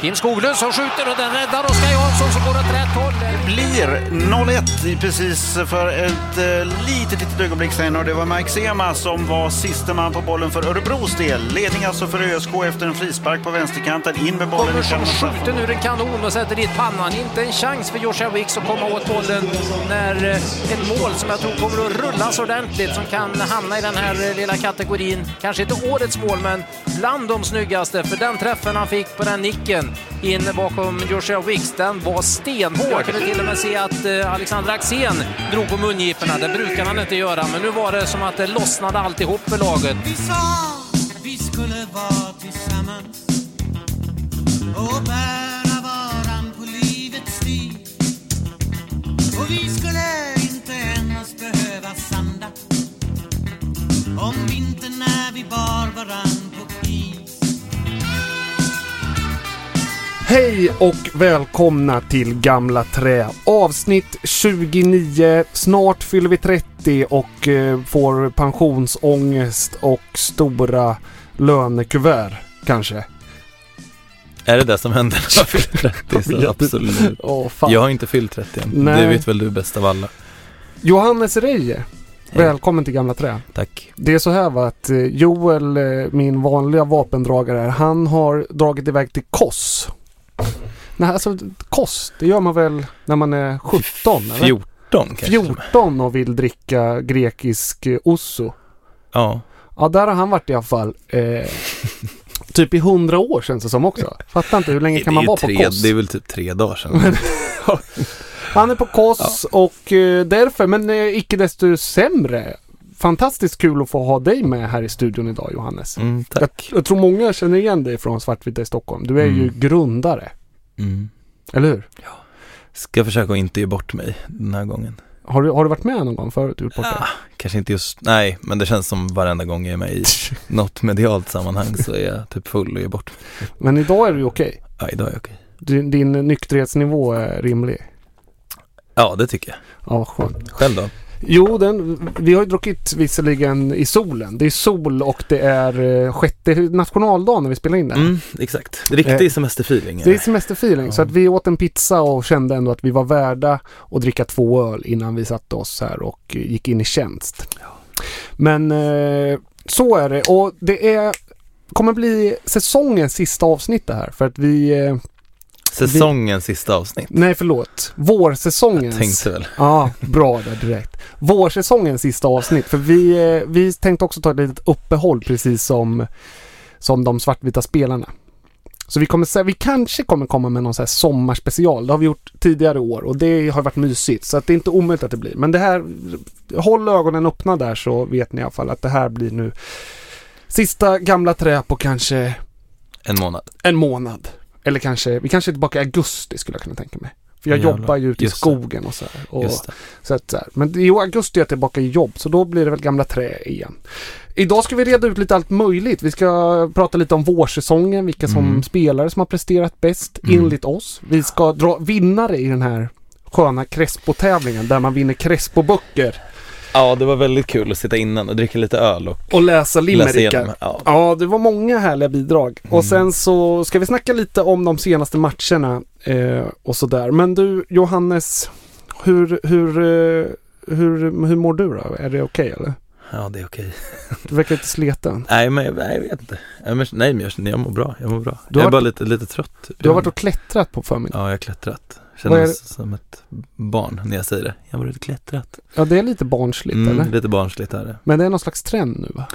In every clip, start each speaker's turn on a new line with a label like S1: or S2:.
S1: Kim Skoglund som skjuter och den räddar Oskar Jansson som går
S2: blir 0-1 precis för ett eh, litet, litet ögonblick sedan och det var Mike Sema som var sista man på bollen för Örebros del. Ledning alltså för ÖSK efter en frispark på vänsterkanten. In med bollen
S1: Kommer
S2: i
S1: som
S2: kanon.
S1: skjuter nu en kanon och sätter dit pannan. Inte en chans för Joshua Wicks att komma åt bollen när eh, ett mål som jag tror kommer att rullas ordentligt som kan hamna i den här eh, lilla kategorin. Kanske inte årets mål men bland de snyggaste för den träffen han fick på den nicken in bakom Joshua Wicks, den var stenhård. Till och med se att eh, Alexander Axén drog på mungiporna. Det brukar han inte göra, men nu var det som att det lossnade alltihop för laget.
S3: Vi sa vi skulle vara tillsammans och bära
S4: Hej och välkomna till Gamla Trä. Avsnitt 29. Snart fyller vi 30 och eh, får pensionsångest och stora lönekuvert kanske.
S5: Är det det som händer när man fyller 30? Så absolut.
S4: Åh fan.
S5: Jag har inte fyllt 30 än.
S4: Nej.
S5: Det vet väl du bäst av alla.
S4: Johannes Reije.
S5: Hej.
S4: Välkommen till Gamla Trä.
S5: Tack.
S4: Det är så här va att eh, Joel, eh, min vanliga vapendragare han har dragit iväg till Kos. Nej, alltså Kos, det gör man väl när man är 17 eller?
S5: 14 kanske.
S4: 14 och vill dricka grekisk eh, osso.
S5: Ja.
S4: Ja, där har han varit i alla fall. Eh, typ i 100 år känns det som också. Fattar inte hur länge kan man vara
S5: tre,
S4: på Kos?
S5: det är väl typ tre dagar sedan.
S4: Han är på Kos och eh, därför, men eh, icke desto sämre. Fantastiskt kul att få ha dig med här i studion idag Johannes.
S5: Mm,
S4: Jag,
S5: tack.
S4: jag tror många känner igen dig från Svartvita i Stockholm. Du är ju
S5: Mm.
S4: grundare,
S5: Mm.
S4: eller hur?
S5: Ska försöka att inte ge bort mig den här gången.
S4: Har du, har du varit med någon gång förut? Gjort bort?
S5: Ah, kanske inte just, nej, men det känns som varenda gång jag är med i något medialt sammanhang så är jag typ full och ger bort mig.
S4: Men idag är du okej.
S5: Ja, idag är jag okej.
S4: Din, din nykterhetsnivå är rimlig.
S5: Ja, det tycker jag.
S4: Ja, skönt.
S5: Själv då?
S4: Jo, den, vi har ju druckit visserligen i solen. Det är sol och det är eh, sjätte nationaldagen när vi spelar in det.
S5: Mm, exakt. Riktig
S4: Eh,
S5: semesterfeeling.
S4: Det är semesterfeeling. Så att vi åt en pizza och kände ändå att vi var värda att dricka två öl innan vi satte oss här och eh, gick in i tjänst. Men eh, så är det. Och det är, kommer bli säsongens sista avsnitt det här. För att vi... Eh,
S5: Säsongens sista avsnitt.
S4: nej, förlåt. Vårsäsongens.
S5: Tänkte väl.
S4: Ja, bra där direkt. Vårsäsongens sista avsnitt. För vi, eh, vi tänkte också ta ett litet uppehåll precis som, som de svartvita spelarna. Så vi, kommer, vi kanske kommer komma med någon så här sommarspecial. Det har vi gjort tidigare år och det har varit mysigt. Så att det är inte omöjligt att det blir. Men det här, håll ögonen öppna där så vet ni i alla fall att det här blir nu sista gamla trä på kanske
S5: En månad.
S4: en månad. Eller kanske, vi kanske är tillbaka i augusti skulle jag kunna tänka mig. För jag
S5: Jävlar.
S4: jobbar ju ute i
S5: Just
S4: skogen och så här. Och, så att, så här. Men i augusti är jag tillbaka i jobb så då blir det väl gamla trä igen. Idag ska vi reda ut lite allt möjligt. Vi ska prata lite om vårsäsongen, vilka som
S5: Mm.
S4: spelare som har presterat bäst
S5: Mm.
S4: enligt oss. Vi ska dra vinnare i den här sköna Crespo-tävlingen där man vinner Crespo-böcker
S5: Ja, det var väldigt kul att sitta innan och dricka lite öl och
S4: och läsa limerickar.
S5: Ja.
S4: Ja, det var många härliga bidrag.
S5: Mm.
S4: Och sen så ska vi snacka lite om de senaste matcherna eh, och sådär. Men du Johannes, hur, hur, eh, hur, hur mår du då? Är det okej eller?
S5: ja, det är okej.
S4: Du verkar lite sliten.
S5: Nej, men jag, nej, jag vet inte. Nej, men, nej, men jag, jag mår bra. Jag mår bra.
S4: Du
S5: jag är bara
S4: varit-
S5: lite, lite trött.
S4: Du har varit och klättrat på förmiddagen.
S5: Ja, jag har klättrat. Känner mig som ett barn när jag säger det. Jag har varit och klättrat.
S4: Ja, det är lite barnsligt
S5: Mm,
S4: eller?
S5: lite barnsligt är det.
S4: Men det är någon slags trend nu va?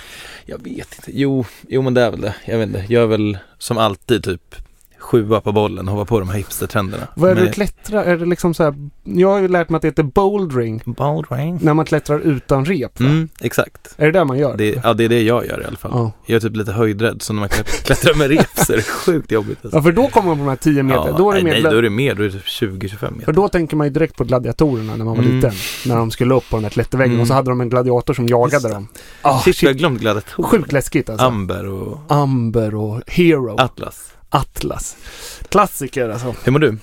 S5: Jag vet inte. Jo, jo men det är väl det. Jag vet inte. Jag är väl som alltid typ sjua på bollen och hoppa på de här hipstertrenderna.
S4: Vad är det du klättrar? Är det liksom så här, jag har ju lärt mig att det heter bouldering
S5: Bouldering.
S4: när man klättrar utan rep. va?
S5: Mm, exakt.
S4: Är det det man gör?
S5: Det, ja, det är det jag gör i alla fall.
S4: Ja.
S5: Jag är typ lite höjdrädd, så när man klätt- klättrar med rep så är det sjukt jobbigt. Alltså.
S4: ja, för då kommer man på de här 10 meter.
S5: Ja,
S4: då är det
S5: nej,
S4: mer...
S5: nej, då är det mer. Då är det typ 20-25 meter.
S4: För då tänker man ju direkt på gladiatorerna när man var
S5: Mm.
S4: liten. När de skulle upp på den där klätterväggen
S5: Mm.
S4: och så hade de en gladiator som jagade dem. Ah,
S5: shit,
S4: shit.
S5: jag glömt gladiatorer.
S4: Sjukt läskigt alltså.
S5: Amber och
S4: Amber och Hero.
S5: Atlas.
S4: Atlas. Klassiker alltså.
S5: Hur mår du?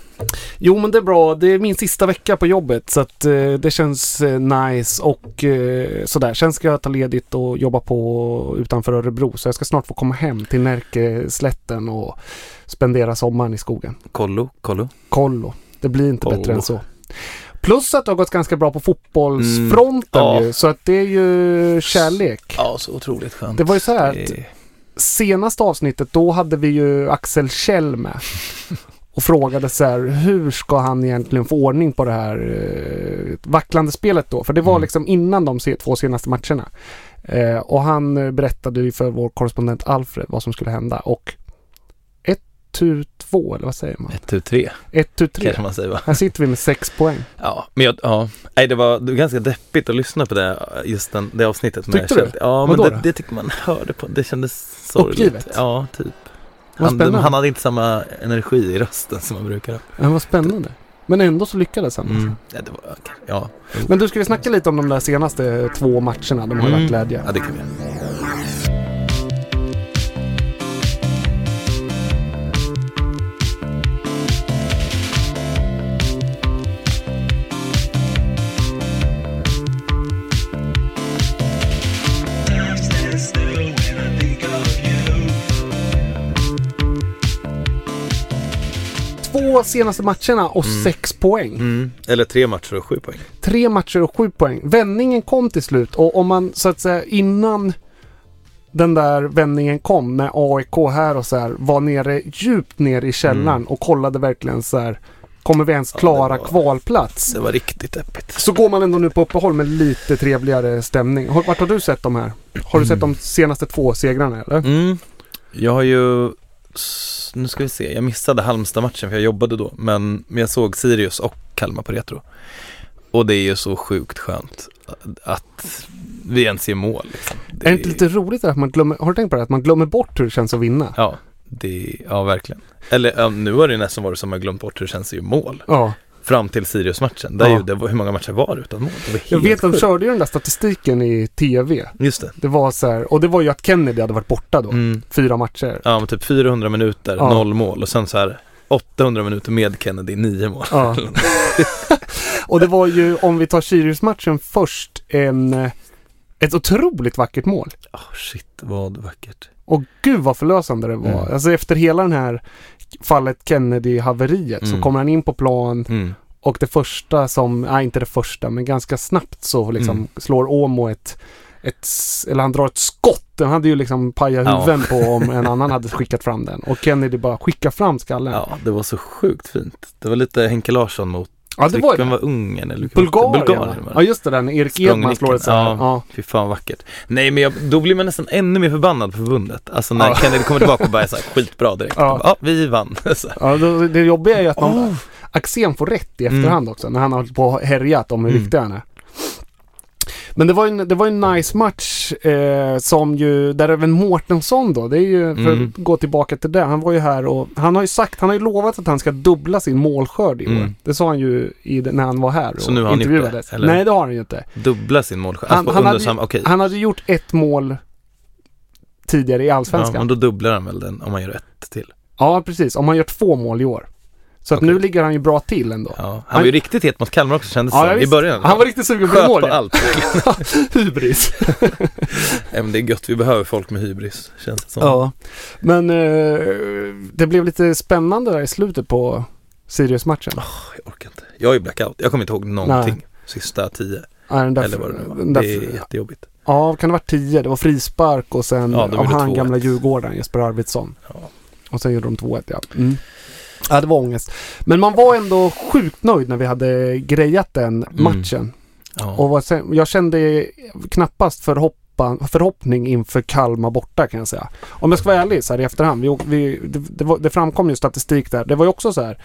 S4: Jo men det är bra. Det är min sista vecka på jobbet så att eh, det känns eh, nice och eh, sådär. Sen ska jag ta ledigt och jobba på utanför Örebro så jag ska snart få komma hem till Närkeslätten och spendera sommaren i skogen.
S5: Kollo? Kollo?
S4: Kollo. Det blir inte
S5: Kollo.
S4: bättre än så. Plus att det har gått ganska bra på fotbollsfronten
S5: Mm, ja.
S4: ju, så att det är ju kärlek.
S5: Ja, så otroligt skönt.
S4: Det var ju så här att senaste avsnittet då hade vi ju Axel Kjell med. Och frågade så här, hur ska han egentligen få ordning på det här eh, vacklande spelet då? För det var
S5: Mm.
S4: liksom innan de två senaste matcherna. Eh, och han berättade ju för vår korrespondent Alfred vad som skulle hända. Och ett tu två eller vad säger man?
S5: Ett, tu, tre,
S4: Ett tu tre.
S5: kanske man säger va?
S4: Här sitter vi med sex poäng.
S5: Ja, men jag, ja. Nej, det var, det var ganska deppigt att lyssna på det, just den, det avsnittet. med
S4: Tyckte du?
S5: Kjell. Ja, men det,
S4: då?
S5: det tyckte man hörde på. Det kändes sorgligt.
S4: Uppgivet?
S5: Ja, typ. Han,
S4: spännande.
S5: han hade inte samma energi i rösten som man brukar ha.
S4: Ja, vad spännande. Men ändå så lyckades han.
S5: Mm. Ja, det var, ja.
S4: Men du, ska vi snacka lite om de där senaste två matcherna? De har
S5: Mm.
S4: varit glädje.
S5: ja, det kan vi
S4: Två senaste matcherna och
S5: Mm.
S4: sex poäng.
S5: Mm. Eller tre matcher och sju poäng.
S4: Tre matcher och sju poäng. Vändningen kom till slut och om man så att säga innan den där vändningen kom med AIK här och så här var nere djupt ner i källaren
S5: Mm.
S4: och kollade verkligen så här kommer vi ens
S5: Ja,
S4: klara
S5: det var-
S4: kvalplats?
S5: Det var riktigt deppigt.
S4: Så går man ändå nu på uppehåll med lite trevligare stämning. Vart har du sett de här? Har du sett de senaste två segrarna eller?
S5: Mm. Jag har ju, nu ska vi se, jag missade Halmstad-matchen för jag jobbade då. Men, men jag såg Sirius och Kalmar på Retro. Och det är ju så sjukt skönt att vi ens gör mål. Liksom. Det
S4: Är det inte lite roligt att man glömmer, har du tänkt på det? Att man glömmer bort hur det känns att vinna?
S5: Ja, det, ja verkligen. Eller nu har det nästan varit som jag glömt bort hur det känns att göra mål.
S4: Ja.
S5: Fram till Sirius-matchen. Där
S4: Ja.
S5: ju, det var, hur många matcher var det utan mål? Det var helt
S4: Jag vet, de körde ju den där statistiken i TV.
S5: Just det.
S4: Det var så här, och det var ju att Kennedy hade varit borta då.
S5: Mm.
S4: Fyra matcher.
S5: Ja, men typ 400 minuter,
S4: Ja.
S5: noll mål och sen så här 800 minuter med Kennedy, nio mål.
S4: Ja. och det var ju, om vi tar Sirius-matchen först, en, ett otroligt vackert mål.
S5: Oh, shit, vad vackert.
S4: Och gud vad förlösande det var.
S5: Mm.
S4: Alltså efter hela den här fallet Kennedy-haveriet så
S5: Mm.
S4: kommer han in på plan
S5: Mm.
S4: och det första som, nej inte det första, men ganska snabbt så liksom
S5: Mm.
S4: slår Åmo ett, ett, eller han drar ett skott. Den hade ju liksom pajat
S5: Ja.
S4: på om en annan hade skickat fram den. Och Kennedy bara skickar fram skallen.
S5: Ja, det var så sjukt fint. Det var lite Henke Larsson mot,
S4: Ja, det var
S5: vilken
S4: det.
S5: var Ungern eller?
S4: Bulgarien.
S5: Bulgarien
S4: ja just det när Erik Edman slår ett
S5: nicken.
S4: Ja.
S5: Fy fan vackert. Nej men jag, då blir man nästan ännu mer förbannad på förbundet. Alltså när
S4: Ja.
S5: Kennedy kommer tillbaka och bara är så här skitbra direkt.
S4: Ja.
S5: Ja, vi vann.
S4: Ja, det, det jobbiga är ju att man,
S5: Oh.
S4: Axén får rätt i
S5: Mm.
S4: efterhand också när han har hållit på och härjat om hur
S5: Mm.
S4: han är. Men det var ju en, det var en nice match eh, som ju, där även Mårtensson då, det är ju, för
S5: Mm.
S4: att gå tillbaka till det, han var ju här och han har ju sagt, han har ju lovat att han ska dubbla sin målskörd i år.
S5: Mm.
S4: Det sa han ju i, när han var här
S5: Så
S4: och
S5: nu har han
S4: intervjuades.
S5: eller?
S4: Nej det har han ju inte.
S5: Dubbla sin målskörd.
S4: Han-
S5: Alltså,
S4: han hade
S5: samma, okej.
S4: Han hade gjort ett mål tidigare i
S5: Ja,
S4: Allsvenskan.
S5: men då dubblar han väl den om man gör ett till.
S4: Ja, precis. Om han gör två mål i år. Så att
S5: Okej.
S4: nu ligger han ju bra till ändå.
S5: Ja. Han var ju riktigt het mot Kalmar också kändes det
S4: Ja,
S5: som, i början.
S4: Han var riktigt sugen på
S5: Sköt
S4: mål.
S5: på allt.
S4: Hybris.
S5: Nej, men det är gött, vi behöver folk med hybris, känns det som.
S4: Ja. Men eh, det blev lite spännande där i slutet på Sirius-matchen.
S5: Jag orkar inte. Jag är blackout, jag kommer inte ihåg någonting. Sista tio,
S4: den där,
S5: eller vad det nu var.
S4: där,
S5: Det är jättejobbigt.
S4: Ja, kan det ha varit tio? Det var frispark och sen
S5: Ja,
S4: av
S5: det
S4: han
S5: 2-1.
S4: gamla Djurgården, Jesper Arvidsson.
S5: Ja.
S4: Och sen gjorde de 2-1 ja. Mm. Ja, det var ångest. Men man var ändå sjukt nöjd när vi hade grejat den
S5: Mm.
S4: matchen.
S5: Ja.
S4: Och sen, jag kände knappast förhopp, förhoppan, förhoppning inför Kalmar borta kan jag säga. Om jag ska vara ärlig så här i efterhand. Vi, vi, det, det, var, det framkom ju statistik där. Det var ju också så här.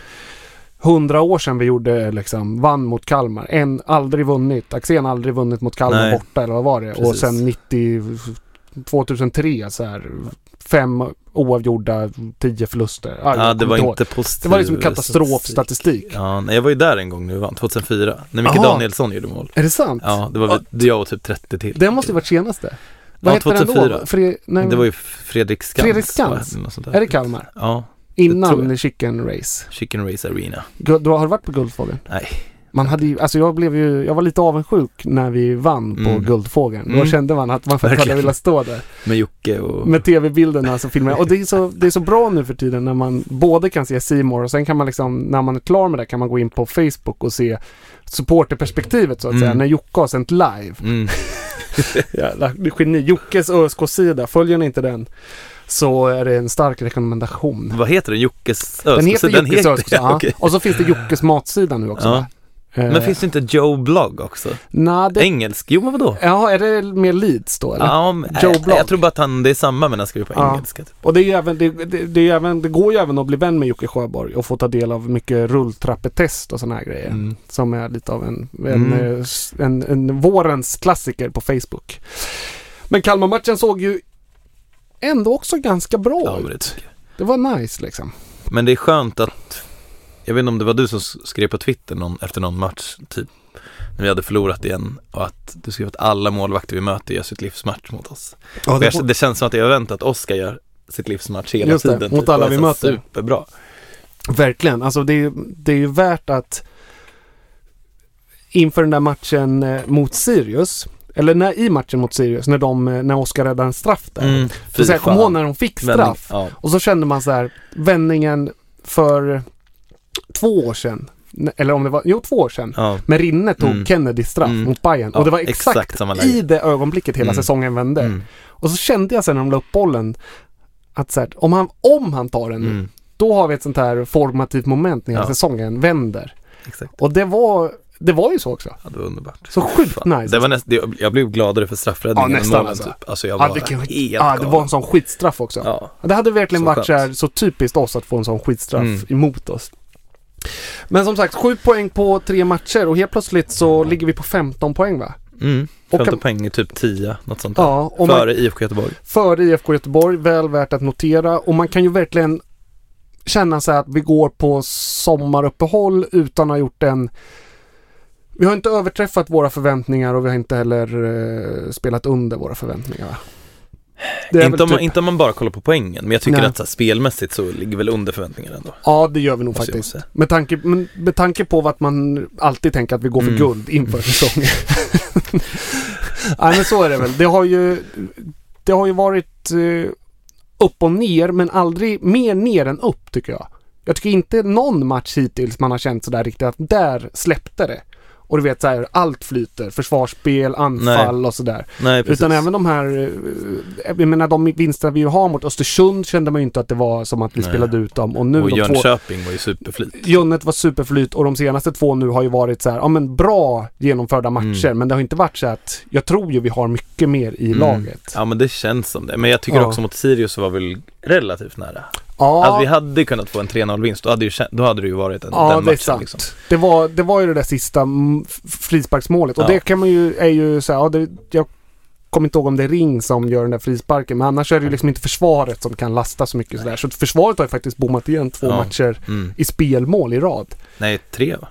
S4: Hundra år sedan vi gjorde liksom, vann mot Kalmar. En aldrig vunnit. Axén aldrig vunnit mot Kalmar
S5: Nej.
S4: borta eller vad var det? Och
S5: Precis.
S4: sen 90, 2003 så här. Fem oavgjorda, tio förluster. Ah,
S5: Ja, det var
S4: ihåg.
S5: inte positiv
S4: Det var liksom
S5: statistik.
S4: katastrofstatistik.
S5: Ja, nej, jag var ju där en gång vi vann, 2004. När Micke
S4: Aha.
S5: Danielsson gjorde mål.
S4: Är det sant?
S5: Ja, det var vi, jag och typ 30 till.
S4: Det måste ju varit senaste. Vad
S5: Ja,
S4: hette den
S5: 2004.
S4: då? Fre- nej,
S5: Det var ju Fredrik Skans.
S4: Fredrik Skans? Är det Kalmar?
S5: Ja,
S4: Innan. Chicken Race.
S5: Chicken Race Arena.
S4: Gu- Du har varit på Guldfågeln?
S5: Nej.
S4: Man hade ju, alltså jag blev ju, jag var lite avundsjuk när vi vann på
S5: Mm.
S4: Guldfågeln. Då
S5: Mm.
S4: kände man att man faktiskt hade velat stå där.
S5: Med Jocke och...
S4: Med tv-bilderna så filmar. Och det är, så, det är så bra nu för tiden när man både kan se More och sen kan man liksom, när man är klar med det kan man gå in på Facebook och se supporterperspektivet så att
S5: Mm.
S4: säga. När Jocke har sänt live.
S5: Mm.
S4: Jävla geni. Jockes ÖSK-sida, följer ni inte den så är det en stark rekommendation.
S5: Vad heter den? Jockes
S4: Den heter Jockes ÖSK, ja. Och så finns det Jockes matsida nu också
S5: Ja.
S4: Va? Eh,
S5: Men finns det inte Joe Blogg också?
S4: Nej, det...
S5: Engelsk? Jo men vadå?
S4: Ja, är det mer Leeds då eller?
S5: Ja, men,
S4: Joe
S5: jag,
S4: Blogg.
S5: jag tror bara att han, det är samma men han skriver på
S4: Ja.
S5: engelska. typ.
S4: Och det, är ju även, det, det, det, är även, det går ju även att bli vän med Jocke Sjöborg och få ta del av mycket rulltrappetest och sådana här grejer.
S5: Mm.
S4: Som är lite av en, en,
S5: Mm.
S4: eh, en, en vårens klassiker på Facebook. Men Kalmar-matchen såg ju ändå också ganska bra
S5: Ja, men det
S4: ut. Det var nice liksom.
S5: Men det är skönt att, jag vet inte om det var du som skrev på Twitter någon, efter någon match, typ när vi hade förlorat igen och att du skrev att alla målvakter vi möter gör sitt livsmatch mot oss.
S4: Ja,
S5: Och jag, det känns som att jag har väntat att Oskar gör sitt livsmatch hela
S4: Just det,
S5: tiden.
S4: mot
S5: typ,
S4: alla vi möter.
S5: Superbra.
S4: Verkligen. Alltså det, är- det är ju värt att inför den där matchen eh, mot Sirius, eller när, i matchen mot Sirius, när, de, eh, när Oskar räddade en straff där.
S5: Mm,
S4: Så, jag kommer ihåg när de fick
S5: Vändning,
S4: straff.
S5: Ja.
S4: Och så kände man så här, vändningen för två år sedan, eller om det var, jo två år sedan,
S5: Ja.
S4: med Rinne tog
S5: Mm.
S4: Kennedy straff
S5: Mm.
S4: mot Bayern
S5: Ja,
S4: Och det var
S5: exakt
S4: exakt,
S5: samma
S4: i det ögonblicket hela
S5: Mm.
S4: säsongen vände.
S5: Mm.
S4: Och så kände jag sen när de la upp bollen att så här, om, han, om han tar den nu,
S5: Mm.
S4: då har vi ett sånt här formativt moment när hela
S5: Ja.
S4: säsongen vänder.
S5: Exakt.
S4: Och det var, det var ju så också.
S5: Ja, det var underbart.
S4: Så sjukt
S5: Fan.
S4: nice.
S5: Det var näst, det, jag blev gladare för straffräddningen
S4: Ja,
S5: än
S4: nästan
S5: målen
S4: alltså.
S5: typ. Alltså jag
S4: Ja,
S5: var
S4: vilken,
S5: helt
S4: ja, det var en sån skitstraff också.
S5: Ja.
S4: Det hade verkligen
S5: Så
S4: varit så, här, så typiskt oss att få en sån skitstraff
S5: Mm.
S4: emot oss. Men som sagt, sju poäng på tre matcher och helt plötsligt så ligger vi på 15 poäng va?
S5: Mm.
S4: Och
S5: 15
S4: kan-
S5: poäng i typ 10, något sånt där.
S4: Ja, och man,
S5: Före IFK Göteborg.
S4: före IFK Göteborg, väl värt att notera. Och man kan ju verkligen känna sig att vi går på sommaruppehåll utan att ha gjort en... Vi har inte överträffat våra förväntningar och vi har inte heller eh, spelat under våra förväntningar är
S5: Inte om, man,
S4: typ-
S5: inte om man bara kollar på poängen, men jag tycker
S4: Nej.
S5: att så här, spelmässigt så ligger väl under förväntningarna ändå.
S4: Ja, det gör vi nog faktiskt. Med tanke, men med tanke på att man alltid tänker att vi går för
S5: Mm.
S4: guld inför säsongen. Nej men så är det väl. Det har ju, det har ju varit eh, upp och ner men aldrig mer ner än upp tycker jag. Jag tycker inte någon match hittills man har känt sådär riktigt att där släppte det. Och du vet så här, allt flyter. Försvarsspel, anfall och sådär.
S5: Nej, precis.
S4: Utan även de här, eh, jag menar de vinsterna vi har mot Östersund kände man ju inte att det var som att vi
S5: Nej.
S4: spelade ut dem. Och nu
S5: och
S4: de två,
S5: Jönköping var ju superflit.
S4: Junnet var superflyt och de senaste två nu har ju varit så här, ja men bra genomförda matcher
S5: Mm.
S4: men det har inte varit så att, jag tror ju vi har mycket mer i
S5: Mm.
S4: laget.
S5: Ja men det känns som det. Men jag tycker
S4: Ja.
S5: också mot Sirius var väl relativt nära.
S4: Ja,
S5: Alltså vi hade kunnat få en 3-0 vinst, då hade, ju, då hade det ju varit en,
S4: ja
S5: den
S4: det är
S5: matchen
S4: sant.
S5: liksom.
S4: Det, var, det var ju det där sista mm, frisparksmålet och
S5: Ja.
S4: det kan man ju, är ju så här, ja, det, jag kommer inte ihåg om det är Ring som gör den där frisparken men annars är det ju liksom inte försvaret som kan lasta så mycket sådär. Så försvaret har ju faktiskt bommat igen två
S5: Ja.
S4: matcher
S5: Mm.
S4: i spelmål i rad.
S5: Nej, tre va?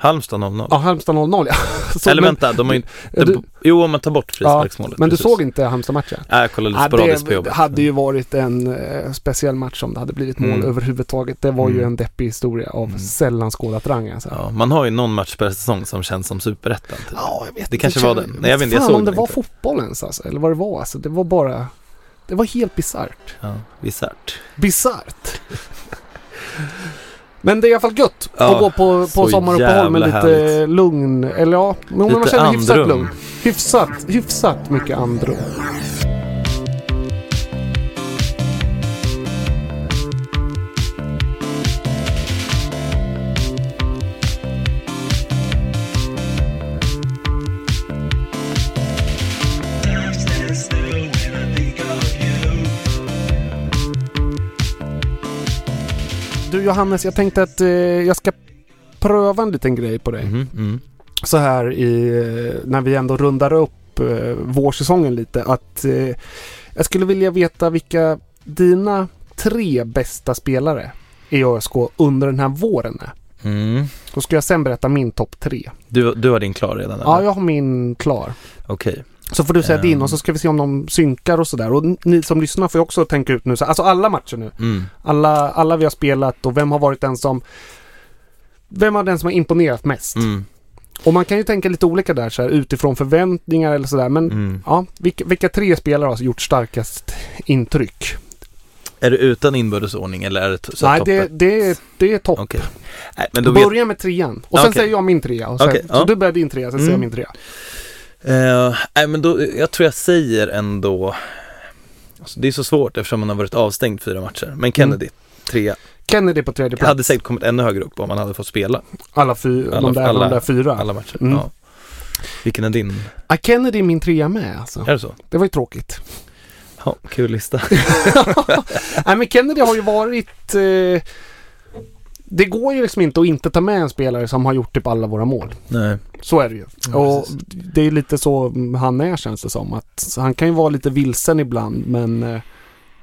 S4: Ja.
S5: Halmstad 0-0.
S4: Ja, Halmstad 0-0 ja. Så,
S5: Eller
S4: men,
S5: vänta, de har ju
S4: Ja,
S5: inte...
S4: du-
S5: Jo, om man tar bort frisparksmålet.
S4: men du
S5: precis.
S4: såg inte Halmstad-matchen?
S5: Nej, jag kollade lite
S4: Ja,
S5: sporadiskt på
S4: det
S5: jobbet.
S4: hade ju varit en eh, speciell match om det hade blivit mål
S5: Mm.
S4: överhuvudtaget. Det var ju
S5: Mm.
S4: en deppig historia av
S5: Mm.
S4: sällan skådat rang alltså.
S5: Ja, man har ju någon match per säsong som känns som superettan. Typ.
S4: Ja, jag vet
S5: Det kanske var den. Nej, jag vet inte, jag såg
S4: om det var
S5: inte.
S4: fotbollens alltså, eller vad det var alltså. Det var bara... Det var helt bisarrt.
S5: Ja, bisarrt.
S4: Bisarrt. Men det är i alla fall gött
S5: Ja,
S4: att gå på, på sommaruppehåll med lite
S5: härligt.
S4: lugn. Eller ja, men man
S5: Lite
S4: känner hyfsat
S5: andrum.
S4: lugn. Hyfsat, hyfsat mycket andrum. Johannes, jag tänkte att eh, jag ska pröva en liten grej på dig.
S5: Mhm, mm.
S4: Så här i, eh, när vi ändå rundar upp eh, vårsäsongen lite. Att eh, jag skulle vilja veta vilka dina tre bästa spelare i ÖSK under den här våren är.
S5: Mm.
S4: Då ska jag sen berätta min topp tre.
S5: Du, du har din klar redan eller?
S4: Ja, jag har min klar.
S5: Okej.
S4: Så får du säga
S5: Ehm.
S4: din och så ska vi se om de synkar och sådär. Och ni som lyssnar får ju också tänka ut nu, så, alltså alla matcher nu.
S5: Mm.
S4: Alla, alla vi har spelat och vem har varit den som... Vem har den som har imponerat mest?
S5: Mm.
S4: Och man kan ju tänka lite olika där så här, utifrån förväntningar eller sådär. Men
S5: Mm.
S4: ja, vilka, vilka tre spelare har gjort starkast intryck?
S5: Är det utan inbördesordning eller är det så
S4: Nej, det, det, är- det är topp.
S5: Nej, men då vet...
S4: Börja med trean. Och sen
S5: Okej.
S4: säger jag min trea. Och sen,
S5: Okej,
S4: Så
S5: ja.
S4: du börjar din trea, sen säger jag
S5: Mm.
S4: min trea.
S5: Eh, nej men då, jag tror jag säger ändå alltså, Det är så svårt eftersom man har varit avstängd fyra matcher Men Kennedy, trea
S4: Kennedy på tredje
S5: Jag
S4: plats.
S5: hade säkert kommit ännu högre upp om man hade fått spela
S4: Alla, fy,
S5: Alla-
S4: de, där,
S5: alla-
S4: de där fyra.
S5: alla matcher
S4: Mm.
S5: ja. Vilken är din?
S4: Ah, Kennedy är min trea med alltså.
S5: Är det så?
S4: Det var ju tråkigt.
S5: Ja, kul lista
S4: Nej men Kennedy har ju varit... Eh, det går ju liksom inte att inte ta med en spelare som har gjort typ alla våra mål.
S5: Nej
S4: Så är det ju.
S5: Ja,
S4: och det är lite så han är känns det som. Att, han kan ju vara lite vilsen ibland men eh,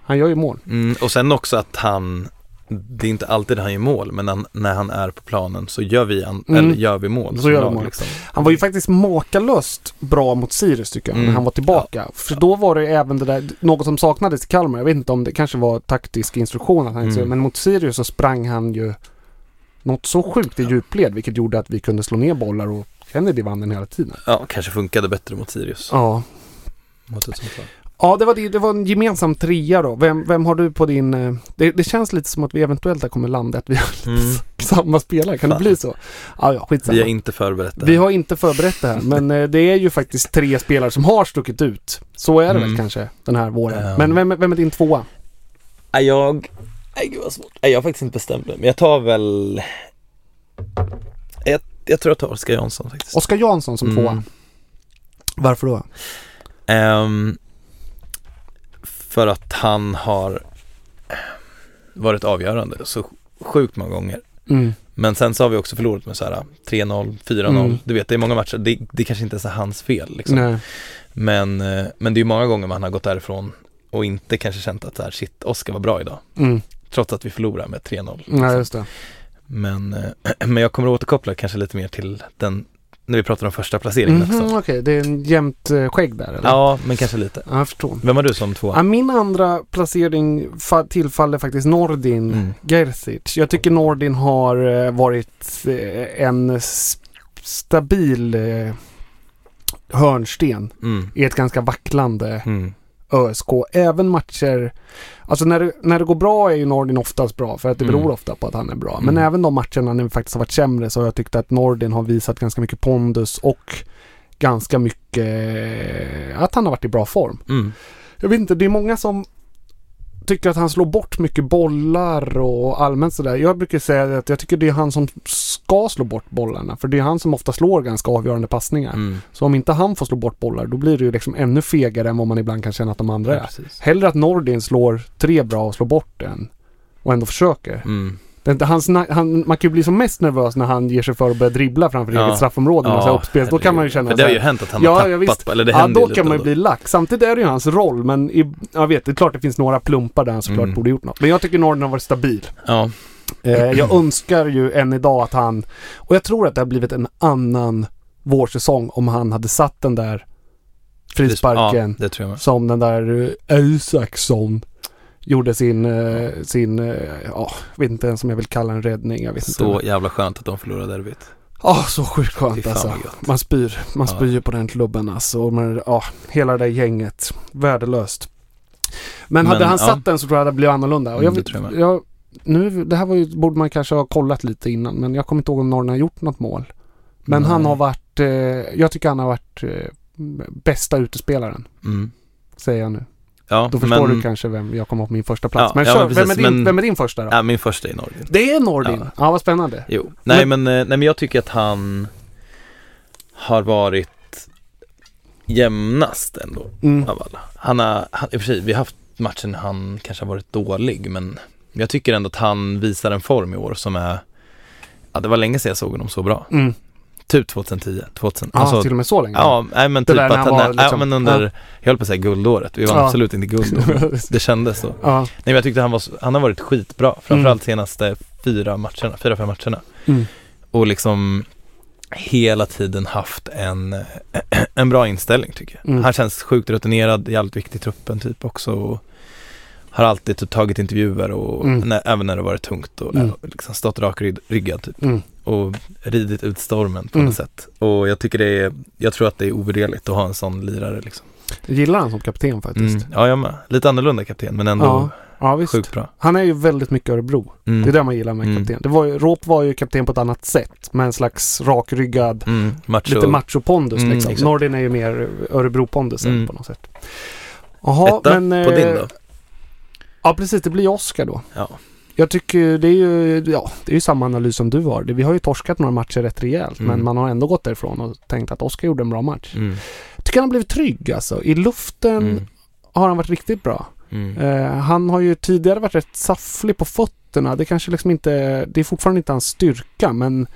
S4: han gör ju mål.
S5: mm, Och sen också att han Det är inte alltid han gör mål men han, när han är på planen så gör vi, an,
S4: Mm.
S5: eller gör vi mål
S4: Så gör vi mål.
S5: liksom.
S4: Han var ju faktiskt makalöst bra mot Sirius tycker jag när
S5: Mm.
S4: han var tillbaka. För då var det även det där, något som saknades i Kalmar. Jag vet inte om det kanske var taktisk instruktion att han inte
S5: Mm.
S4: men mot Sirius så sprang han ju något så sjukt i djupled vilket gjorde att vi kunde slå ner bollar och Kennedy vann den hela tiden.
S5: Ja, kanske funkade bättre mot Sirius
S4: Ja,
S5: mot ett sånt lag.
S4: ja det, var, det, det var en gemensam trea då. Vem, vem har du på din... eh, Det, det känns lite som att vi eventuellt här kommer landa att vi har
S5: mm.
S4: samma spelare. Kan det
S5: Fan.
S4: bli så? Ja, ja, skitsamma.
S5: Vi har inte förberett det
S4: Vi
S5: här.
S4: har inte förberett det här, men eh, det är ju faktiskt tre spelare som har stuckit ut. Så är det väl
S5: Mm.
S4: kanske den här våren. Men vem, vem är din tvåa?
S5: Jag... Nej, gud vad svårt. Nej, jag har faktiskt inte bestämt mig. Men jag tar väl... Jag, jag tror jag tar Oskar Jansson faktiskt.
S4: Oskar Jansson som
S5: Mm.
S4: tvåa. Varför då?
S5: Ehm, för att han har varit avgörande så sjukt många gånger.
S4: Mm.
S5: Men sen så har vi också förlorat med så här 3-0, 4-0.
S4: Mm.
S5: Du vet, det är många matcher. Det, det kanske inte ens är hans fel liksom.
S4: Nej.
S5: Men, eh, men det är ju många gånger man har gått därifrån och inte kanske känt att så här, shit, Oskar var bra idag.
S4: Mm.
S5: Trots att vi förlorar med 3-0.
S4: Nej, just det.
S5: Men, eh, men jag kommer att återkoppla kanske lite mer till den, när vi pratar om första placeringen
S4: Mhm,
S5: också.
S4: Okej, det är en jämnt eh, skägg där eller?
S5: Ja, men kanske lite.
S4: Ja, jag förstår.
S5: Vem har du som tvåa?
S4: Ja, min andra placering fa- tillfaller faktiskt Nordin
S5: Mm.
S4: Gerzic. Jag tycker Nordin har eh, varit eh, en stabil hörnsten
S5: Mm.
S4: i ett ganska vacklande
S5: Mm.
S4: ÖSK. Även matcher, alltså när det, när det går bra är ju Nordin oftast bra för att det beror
S5: Mm.
S4: ofta på att han är bra. Men
S5: Mm.
S4: även de matcherna när vi faktiskt har varit sämre så har jag tyckt att Nordin har visat ganska mycket pondus och ganska mycket eh, att han har varit i bra form.
S5: Mm.
S4: Jag vet inte, det är många som tycker att han slår bort mycket bollar och allmänt sådär. Jag brukar säga att jag tycker det är han som ska slå bort bollarna. För det är han som ofta slår ganska avgörande passningar.
S5: Mm.
S4: Så om inte han får slå bort bollar då blir det ju liksom ännu fegare än vad man ibland kan känna att de andra
S5: Ja,
S4: är.
S5: precis.
S4: Hellre att Nordin slår tre bra och slår bort en och ändå försöker.
S5: Mm.
S4: Inte hans, han, man kan ju bli som mest nervös när han ger sig för att börja dribbla framför
S5: Ja.
S4: eget straffområde med här uppspel. Då kan man ju känna
S5: För det har ju hänt att han
S4: Ja,
S5: har
S4: ja,
S5: tappat,
S4: visst.
S5: eller det
S4: Ja, då kan man ju bli lack. Samtidigt är det ju hans roll, men i, jag vet, det är klart det finns några plumpar där han såklart
S5: Mm.
S4: borde gjort något. Men jag tycker Norden har varit stabil.
S5: Ja,
S4: Eh, jag önskar ju än idag att han, och jag tror att det har blivit en annan vårsäsong om han hade satt den där frisparken
S5: Ja, det tror jag
S4: som den där eh, Isaksson gjorde sin, eh, sin, eh, ja, vet inte ens om jag vill kalla en räddning. Jag vet
S5: Så
S4: inte.
S5: jävla skönt att de förlorade derbyt.
S4: Ja, så sjukt skönt alltså. Man spyr, man
S5: Ja.
S4: spyr på den klubben alltså. Och Man, ja, hela det där gänget. Värdelöst. Men, hade
S5: Men,
S4: han
S5: ja.
S4: satt den så tror jag det blivit annorlunda. Och
S5: Mm,
S4: jag,
S5: det
S4: vet-
S5: tror jag
S4: jag, nu, det här var ju, borde man kanske ha kollat lite innan. Men jag kommer inte ihåg om Norrland har gjort något mål. Men han
S5: Nej.
S4: har varit, eh, jag tycker han har varit eh, bästa utespelaren.
S5: Mm.
S4: Säger jag nu.
S5: Ja,
S4: Då förstår
S5: men,
S4: du kanske vem jag kommer på min första plats.
S5: Ja,
S4: men
S5: ja,
S4: kör,
S5: men precis,
S4: vem, är din,
S5: men-
S4: vem är din första då?
S5: Ja, min första är Nordin.
S4: Det är Nordin. Ja.
S5: Ja.
S4: vad spännande.
S5: Jo, nej men, eh, nej men jag tycker att han har varit jämnast ändå
S4: Mm.
S5: av alla. Han har, han, i och för sig, vi har haft matchen han kanske har varit dålig men jag tycker ändå att han visar en form i år som är, ja det var länge sedan jag såg honom så bra.
S4: Mm.
S5: Typ 2010, 2000.
S4: Ja,
S5: alltså,
S4: till och med så länge.
S5: Ja, nej men
S4: Det
S5: typ att
S4: han var
S5: ja,
S4: liksom-
S5: men under,
S4: ja.
S5: jag höll på att säga guldåret, vi var
S4: Ja.
S5: absolut inte guld då, men det kändes så.
S4: Ja.
S5: Nej men jag tyckte han var, han har varit skitbra, framförallt senaste fyra matcherna, fyra, fem matcherna.
S4: Mm.
S5: Och liksom hela tiden haft en, en bra inställning tycker jag.
S4: Mm.
S5: Han känns sjukt rutinerad, jävligt viktig i truppen typ också. Och har alltid typ tagit intervjuer och
S4: Mm.
S5: när, även när det varit tungt och
S4: Mm.
S5: liksom stått rakryggad typ.
S4: Mm.
S5: Och ridit ut stormen på
S4: Mm.
S5: något sätt. Och jag tycker det är, jag tror att det är ovärderligt att ha en sån lirare liksom.
S4: Jag gillar han som kapten faktiskt.
S5: Mm. Ja, jag med. Lite annorlunda kapten men ändå
S4: Ja, ja visst.
S5: sjukt bra.
S4: Han är ju väldigt mycket Örebro.
S5: Mm.
S4: Det är det man gillar med
S5: Mm.
S4: kapten. Det var ju, Råp var ju kapten på ett annat sätt. Med en slags rakryggad,
S5: Mm. Macho.
S4: lite macho-pondus
S5: Mm,
S4: liksom.
S5: exakt.
S4: Nordin är ju mer Örebro-pondusen
S5: Mm.
S4: på något sätt. Jaha,
S5: Etta
S4: men...
S5: på
S4: eh,
S5: din då?
S4: Ja, precis. Det blir Oscar då.
S5: Ja.
S4: Jag tycker det är ju, ja, det är ju samma analys som du har. Vi har ju torskat några matcher rätt rejält,
S5: Mm.
S4: men man har ändå gått därifrån och tänkt att Oscar gjorde en bra match.
S5: Mm.
S4: Jag tycker han har blivit trygg alltså. I luften
S5: Mm.
S4: har han varit riktigt bra. Eh, han har ju tidigare varit rätt safflig på fötterna. Det kanske liksom inte, det är fortfarande inte hans styrka men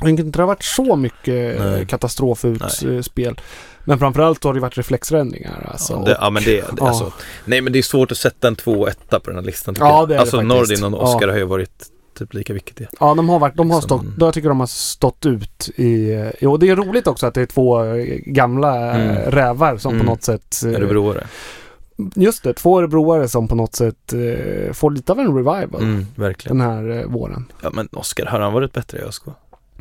S4: det har inte varit så mycket
S5: Nej.
S4: eh, katastrofutspel. Men framförallt har det varit reflexräddningar alltså.
S5: Ja, det, ja men det, det
S4: ja.
S5: alltså, Nej men det är svårt att sätta en 2 1 på den här listan tycker
S4: Ja, det är det
S5: Alltså
S4: faktiskt.
S5: Nordin och Oscar
S4: Ja.
S5: har ju varit typ lika viktiga.
S4: Ja, de har varit, de har
S5: Liksom-
S4: stått, jag tycker de har stått ut i, och det är roligt också att det är två eh, gamla eh,
S5: Mm.
S4: rävar som
S5: Mm.
S4: på något sätt
S5: Örebroare.
S4: Just det, två örebroare som på något sätt får lite av en revival
S5: Mm, verkligen.
S4: den här våren.
S5: Ja men Oscar, har han varit bättre i ÖSK?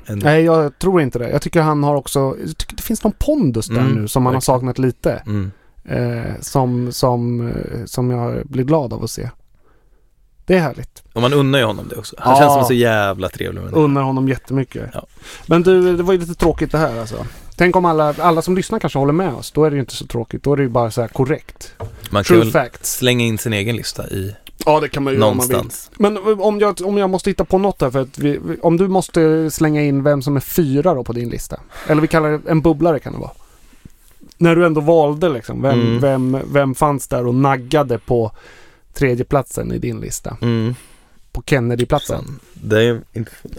S5: Än-
S4: Nej, jag tror inte det. Jag tycker han har också, jag tycker det finns någon pondus där
S5: Mm,
S4: nu som man har saknat lite.
S5: Mm.
S4: Eh, som, som, eh, som jag blir glad av att se. Det är härligt.
S5: Och man unnar ju honom det också. Han
S4: Ja.
S5: känns som en så jävla trevlig människa.
S4: Unnar honom jättemycket.
S5: Ja.
S4: Men du, det var ju lite tråkigt det här alltså. Tänk om alla, alla som lyssnar kanske håller med oss. Då är det ju inte så tråkigt. Då är det ju bara så här korrekt.
S5: Man kan
S4: True
S5: väl
S4: facts.
S5: slänga in sin egen lista i
S4: Ja, det kan man ju göra om man vill.
S5: någonstans.
S4: Men eh, om jag, om jag måste hitta på något här för att vi, om du måste slänga in vem som är fyra då på din lista. Eller vi kallar det en bubblare kan det vara. När du ändå valde liksom. Vem,
S5: Mm.
S4: vem, vem fanns där och naggade på tredjeplatsen i din lista?
S5: Mm.
S4: På Kennedy-platsen.
S5: Det är.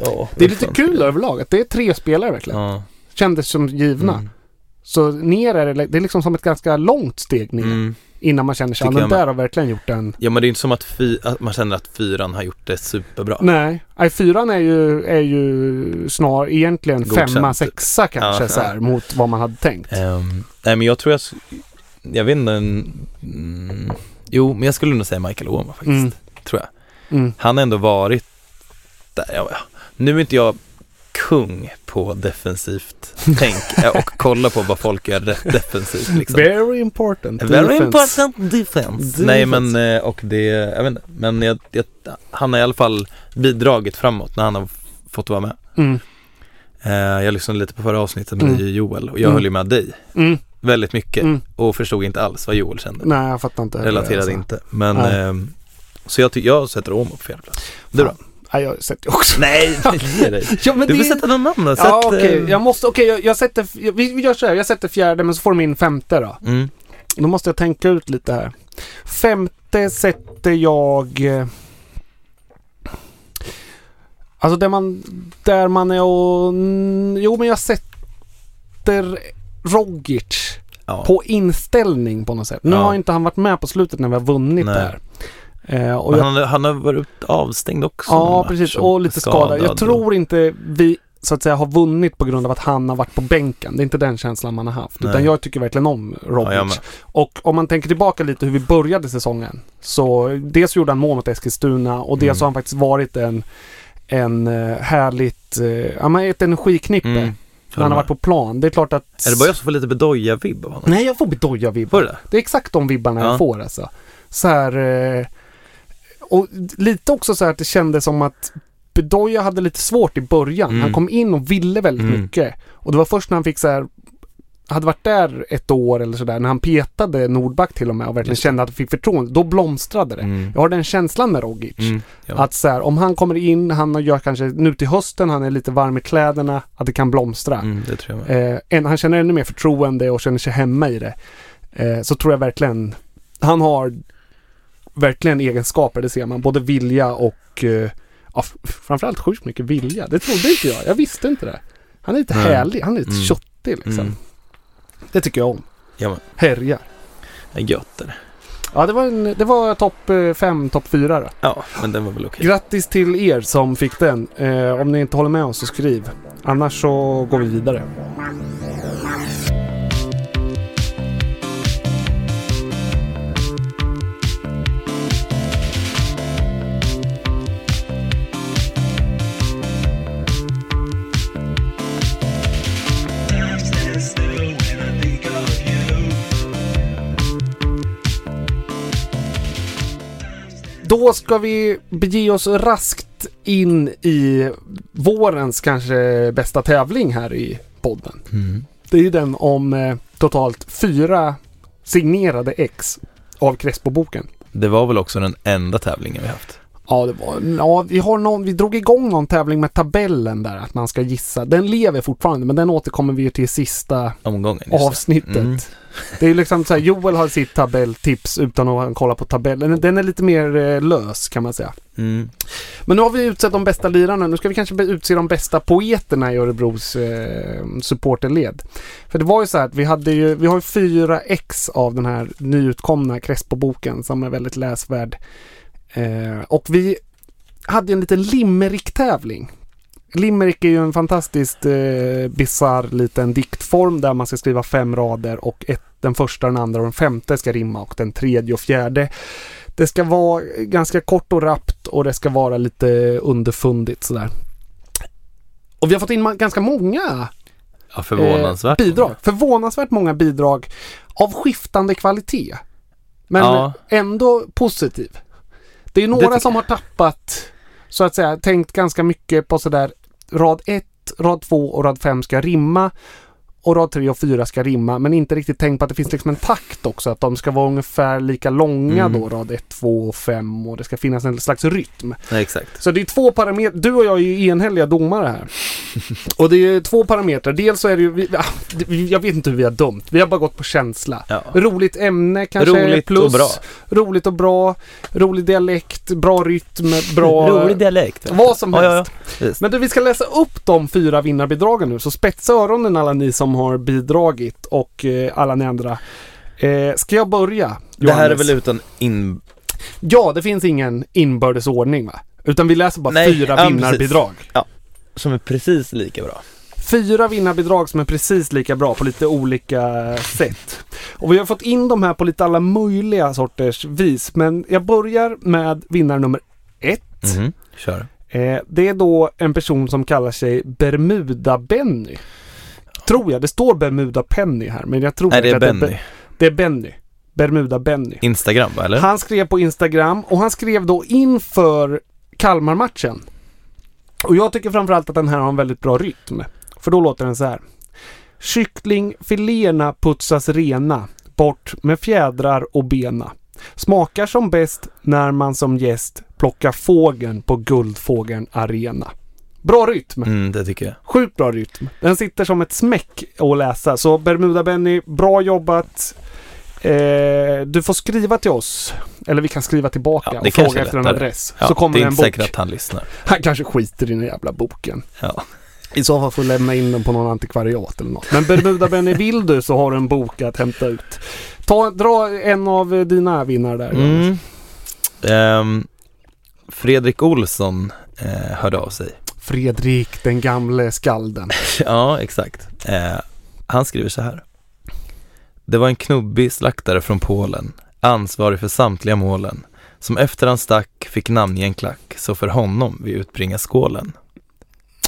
S5: Ja,
S4: Det är lite kul överlag att det är tre spelare verkligen.
S5: Ja.
S4: Kändes som givna.
S5: Mm.
S4: Så ner är det, det är liksom som ett ganska långt steg ner. Innan man känner sig, ja den där har verkligen gjort en...
S5: Ja men det är inte som att, fy, att man känner att fyran har gjort det superbra.
S4: Nej, nej fyran är ju, är ju snar egentligen
S5: Godkänt,
S4: femma, sexa kanske
S5: Ja,
S4: så här,
S5: ja.
S4: mot vad man hade tänkt.
S5: Ehm, nej men jag tror jag, jag vet inte, mm, jo men jag skulle nog säga Michael Oman faktiskt,
S4: Mm.
S5: tror jag.
S4: Mm.
S5: Han har ändå varit där, ja, ja. nu är inte jag kung på defensivt tänk eh, och kolla på vad folk gör rätt defensivt liksom.
S4: Very important.
S5: Very
S4: defense.
S5: important defense.
S4: Defense.
S5: Nej men eh, och det, jag vet inte, men jag, jag, han har i alla fall bidragit framåt när han har fått vara med.
S4: Mm.
S5: Eh, jag lyssnade lite på förra avsnittet med
S4: Mm.
S5: Joel och jag
S4: Mm.
S5: höll ju med dig
S4: Mm.
S5: väldigt mycket
S4: Mm.
S5: och förstod inte alls vad Joel kände.
S4: Nej, jag fattar inte.
S5: Relaterade
S4: alltså.
S5: inte. Men ehm, så jag, jag sätter Åmo på fjärde plats. Du då?
S4: Ja, jag sätter också.
S5: Nej, ge dig.
S4: Ja, men
S5: Du
S4: det...
S5: får sätta någon annan.
S4: Ja,
S5: Sätt,
S4: okej.
S5: eh,
S4: Jag måste, okej, jag, jag sätter, jag, vi, gör så här. Jag sätter fjärde, men så får du min femte då.
S5: Mm.
S4: Då måste jag tänka ut lite här. Femte sätter jag... eh, Alltså där man, där man är och... Jo men jag sätter Rogic
S5: Ja.
S4: på inställning på något sätt. Nu
S5: Ja.
S4: har inte han varit med på slutet när vi har vunnit
S5: Nej.
S4: där. Eh, jag,
S5: han, han har varit avstängd också.
S4: ja precis, och lite skadad. Jag tror inte vi så att säga har vunnit på grund av att han har varit på bänken. Det är inte den känslan man har haft. Utan
S5: Nej.
S4: jag tycker verkligen om Rogic.
S5: Ja.
S4: Och om man tänker tillbaka lite hur vi började säsongen. Så dels gjorde han mål mot Eskilstuna och dels
S5: Mm.
S4: har han faktiskt varit en, en eh, härligt, eh, ja men ett energiknippe.
S5: Mm.
S4: När han har varit på plan. Det är klart att...
S5: Är det bara jag som får lite Bedoya-vibb av honom?
S4: Nej, jag får
S5: du det?
S4: Det är exakt de vibbarna
S5: Ja.
S4: jag får alltså. Så här... Och lite också så här att det kändes som att Bedoya hade lite svårt i början.
S5: Mm.
S4: Han kom in och ville väldigt
S5: Mm.
S4: mycket. Och det var först när han fick så här hade varit där ett år eller sådär, när han petade Nordback till och med och verkligen
S5: Just
S4: kände att han fick förtroende, då blomstrade det.
S5: Mm.
S4: Jag har den känslan med Rogic.
S5: Mm. Ja.
S4: Att så här, om han kommer in, han gör kanske nu till hösten, han är lite varm i kläderna, att det kan blomstra.
S5: Mm, det tror jag.
S4: Eh, en, han känner ännu mer förtroende och känner sig hemma i det. Eh, så tror jag verkligen han har verkligen egenskaper, det ser man. Både vilja och eh, ja, framförallt sjukt mycket vilja. Det trodde inte jag. Jag visste inte det. Han är lite
S5: Nej.
S4: härlig. Han är lite
S5: Mm.
S4: köttig liksom.
S5: Mm.
S4: Det tycker jag om.
S5: Ja, men
S4: Härjar.
S5: gött är det.
S4: Ja, det var, en, det var topp 5, topp 4 då.
S5: Ja, men den var väl okej.
S4: Grattis till er som fick den. Eh, om ni inte håller med oss så skriv. Annars så går vi vidare. Då ska vi bege oss raskt in i vårens kanske bästa tävling här i podden.
S5: Mm.
S4: Det är ju den om eh, totalt fyra signerade ex av Crespo-boken.
S5: Det var väl också den enda tävlingen vi haft.
S4: Ja, det var, ja vi, har någon, vi drog igång någon tävling med tabellen där, att man ska gissa. Den lever fortfarande, men den återkommer vi till i sista
S5: Omgången.
S4: avsnittet.
S5: Mm.
S4: Det är liksom så här, Joel har sitt tabelltips utan att kolla på tabellen. Den är lite mer eh, lös kan man säga.
S5: Mm.
S4: Men nu har vi utsett de bästa lirarna. Nu ska vi kanske utse de bästa poeterna i Örebros eh, supporterled. För det var ju så här att vi hade ju, vi har ju fyra ex av den här nyutkomna Crespo-boken som är väldigt läsvärd. Eh, och vi hade en liten limerick-tävling. Limerick är ju en fantastiskt eh, bisarr liten diktform där man ska skriva fem rader och ett, den första, den andra och den femte ska rimma och den tredje och fjärde det ska vara ganska kort och rappt och det ska vara lite underfundigt sådär. Och vi har fått in ganska många
S5: Ja, förvånansvärt.
S4: eh, bidrag. Förvånansvärt många bidrag av skiftande kvalitet. Men
S5: Ja.
S4: ändå positiv. Det är
S5: Det
S4: några
S5: tycker
S4: som har tappat, så att säga, tänkt ganska mycket på sådär rad 1, rad 2 och rad 5 ska rimma. Och rad 3 och 4 ska rimma, men inte riktigt tänkt på att det finns liksom en takt också. Att de ska vara ungefär lika långa
S5: Mm.
S4: då, rad 1, 2 och 5 och det ska finnas en slags rytm.
S5: Nej, exakt.
S4: Så det är två parametrar. Du och jag är ju enhälliga domare här. Och det är två parametrar. Dels så är det ju, vi, jag vet inte hur vi har dömt. Vi har bara gått på känsla.
S5: Ja.
S4: Roligt ämne kanske,
S5: Roligt
S4: plus.
S5: och bra.
S4: Roligt och bra. Rolig dialekt, bra rytm, bra...
S5: Rolig dialekt.
S4: Vad som
S5: Ja,
S4: helst.
S5: ja, ja.
S4: Men du, vi ska läsa upp de fyra vinnarbidragen nu. Så spetsa öronen alla ni som har bidragit och eh, alla ni andra. Eh, ska jag börja?
S5: Det här är
S4: Johannes?
S5: väl utan in...
S4: Ja, det finns ingen inbördes ordning va? Utan vi läser bara
S5: Nej,
S4: fyra
S5: ja, precis.
S4: vinnarbidrag.
S5: Som är precis lika bra.
S4: Fyra vinnarbidrag som är precis lika bra på lite olika sätt. Och vi har fått in de här på lite alla möjliga sorters vis. Men jag börjar med vinnare nummer ett.
S5: Mhm. Kör.
S4: Eh, det är då en person som kallar sig Bermuda-Benny. Tror jag. Det står Bermuda-Penny här, men jag tror
S5: Nej, det är Benny.
S4: Be- det är Benny. Bermuda-Benny.
S5: Instagram va, eller?
S4: Han skrev på Instagram och han skrev då inför Kalmar-matchen. Och jag tycker framförallt att den här har en väldigt bra rytm. För då låter den så här. Kycklingfiléerna putsas rena. Bort med fjädrar och bena. Smakar som bäst när man som gäst plockar fågeln på Guldfågeln Arena. Bra rytm.
S5: Mm, det tycker jag.
S4: Sjukt bra rytm. Den sitter som ett smäck att läsa. Så Bermuda-Benny, bra jobbat. Eh, du får skriva till oss. Eller vi kan skriva tillbaka
S5: Ja,
S4: och fråga efter en adress.
S5: Ja,
S4: så kommer
S5: det är
S4: en
S5: inte
S4: bok.
S5: säkert att han lyssnar.
S4: Han kanske skiter i den jävla boken.
S5: Ja.
S4: I så fall får du lämna in den på någon antikvariat eller något. Men Bermuda-Benny, vill du så har du en bok att hämta ut. Ta, dra en av dina vinnare där.
S5: Mm. Ehm, Fredrik Olsson eh, hörde av sig.
S4: Fredrik, den gamle skalden.
S5: ja, exakt. Eh, han skriver så här. Det var en knubbig slaktare från Polen, ansvarig för samtliga målen, som efter han stack fick namnge en klack, så för honom vi utbringar skålen.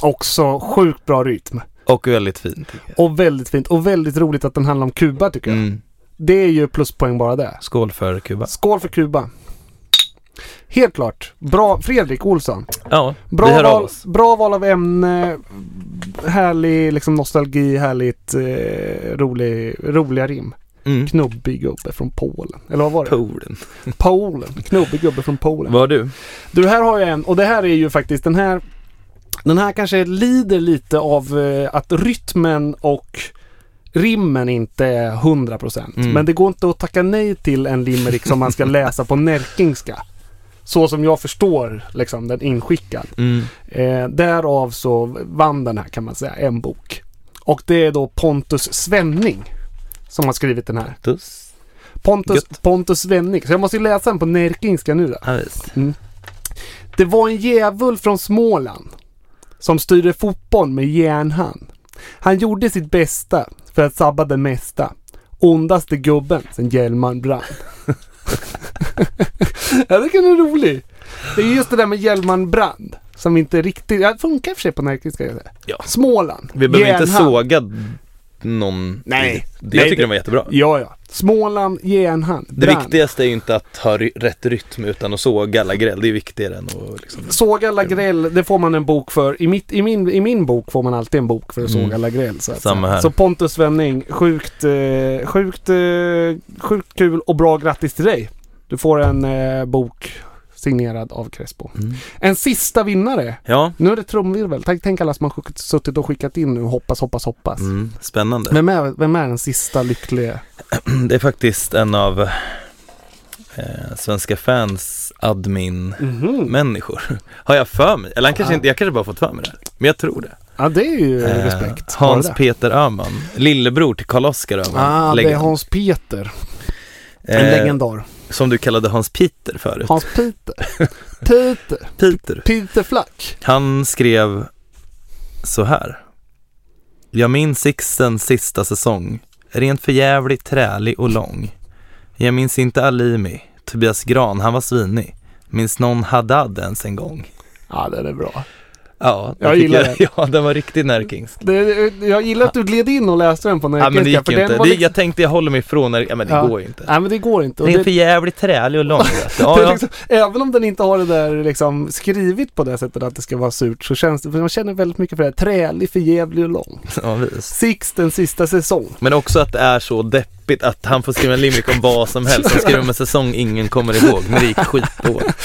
S4: Också sjukt bra rytm.
S5: Och väldigt fint.
S4: Och väldigt fint. Och väldigt roligt att den handlar om Kuba tycker jag.
S5: Mm.
S4: Det är ju pluspoäng bara det.
S5: Skål för Kuba.
S4: Skål för Kuba. Helt klart. Bra Fredrik Olsson.
S5: Ja,
S4: Bra
S5: vi hör av
S4: val,
S5: oss.
S4: bra val av ämne. Härlig liksom nostalgi, härligt eh, rolig, roliga rim.
S5: Mm.
S4: Knubbig gubbe från Polen. Eller vad var det?
S5: Polen.
S4: Polen. Knubbig gubbe från Polen.
S5: Vad du?
S4: Du, här har jag en och det här är ju faktiskt den här den här kanske lider lite av eh, att rytmen och rimmen inte är 100%
S5: Mm.
S4: men det går inte att tacka nej till en limerick som man ska läsa på närkingska. Så som jag förstår liksom den inskickad.
S5: Mm.
S4: Eh, därav så vann den här kan man säga en bok. Och det är då Pontus Svenning som har skrivit den här. Pontus,
S5: Gött.
S4: Pontus Svenning. Så jag måste ju läsa den på närkingska nu då.
S5: Ja, visst.
S4: Det var en djävul från Småland som styrde fotboll med järnhand. Han gjorde sitt bästa för att sabba det mesta. Ondaste gubben sen Hjälmaren brann. jag tycker den är rolig. Det är just det där med Hjälmaren brann som inte riktigt, ja, det funkar i och för sig på närkingska. ska jag säga.
S5: Ja.
S4: Småland.
S5: Vi behöver inte
S4: järnhand.
S5: såga någon.
S4: Nej.
S5: Det, jag tycker
S4: det-
S5: den var jättebra.
S4: Ja, ja. Småland, järnhand,
S5: Det
S4: brann.
S5: viktigaste är ju inte att ha rätt rytm utan att såga alla gräll. Det är viktigare än att liksom...
S4: Såga Lagrell, det får man en bok för. I, mitt, i, min, I min bok får man alltid en bok för att såga
S5: Mm.
S4: Lagrell. Så, att
S5: Samma här.
S4: så Pontus Svenning, sjukt, eh, sjukt, eh, sjukt kul och bra grattis till dig. Du får en eh, bok signerad av Crespo.
S5: Mm.
S4: En sista vinnare.
S5: Ja,
S4: Nu är det trumvirvel. Tänk, tänk alla som har suttit och skickat in nu. Hoppas, hoppas, hoppas.
S5: mm, spännande.
S4: Vem, är, vem är den sista lyckliga?
S5: Det är faktiskt en av eh, Svenska fans admin
S4: Mhm.
S5: människor. Har jag för mig? Eller han kanske
S4: Ah.
S5: inte, jag kanske bara fått för mig det. Men jag tror det.
S4: Ja, det är ju
S5: Eh,
S4: respekt.
S5: Hans. Peter Öhman, lillebror till Karl-Oskar Öhman.
S4: Ah, det är. Hans Peter. En
S5: Eh,
S4: legendar.
S5: Som du kallade Hans Peter förut.
S4: Hans Peter. Peter.
S5: Peter.
S4: Peter Flack.
S5: Han skrev så här. Jag minns Sixtens sista säsong. Rent för jävligt trälig och lång. Jag minns inte Alimi. Tobias Gran, han var svinig. Minns någon Haddad ens en gång?
S4: Ja, den är bra.
S5: Ja,
S4: Jag gillar den.
S5: Ja, den var riktigt närkingsk.
S4: Det, jag gillar att du gled in och läste den på
S5: Ja, men det
S4: närkingska.
S5: gick
S4: för
S5: ju
S4: den
S5: inte. Det,
S4: liksom,
S5: jag tänkte jag håller mig ifrån när, ja men det
S4: Ja.
S5: går ju inte.
S4: Nej men det går inte. Och
S5: Rent
S4: det,
S5: för jävligt trälig och lång. Ja,
S4: är
S5: ja.
S4: liksom, även om den inte har det där liksom skrivit på det sättet att det ska vara surt så känns det, för man känner väldigt mycket för det här. Trälig, förjävlig och lång.
S5: ja visst.
S4: Six, den sista säsong.
S5: Men också att det är så deppigt att han får skriva en limerick om vad som helst. Han skriver om en säsong ingen kommer ihåg, när det gick skitdåligt.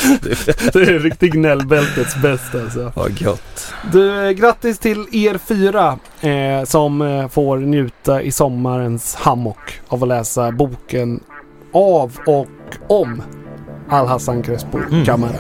S4: Det är riktigt gnällbältets bästa alltså.
S5: Vad gott.
S4: Du, grattis till er fyra eh, som eh, får njuta i sommarens hammock av att läsa boken av och om Al-Hassan Crespo
S5: Mm.
S4: Camara.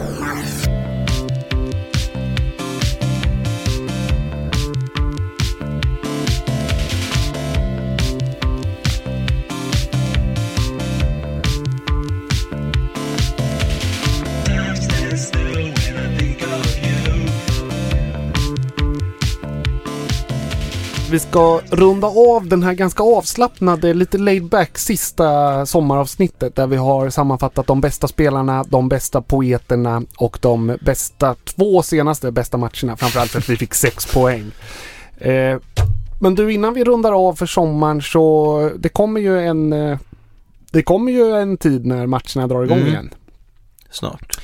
S4: Vi ska runda av den här ganska avslappnade, lite laid back sista sommaravsnittet där vi har sammanfattat de bästa spelarna, de bästa poeterna och de bästa två senaste bästa matcherna. Framförallt för att vi fick sex poäng. Eh, men du, innan vi rundar av för sommaren så det kommer ju en eh, det kommer ju en tid när matcherna drar igång
S5: Mm.
S4: igen.
S5: Snart.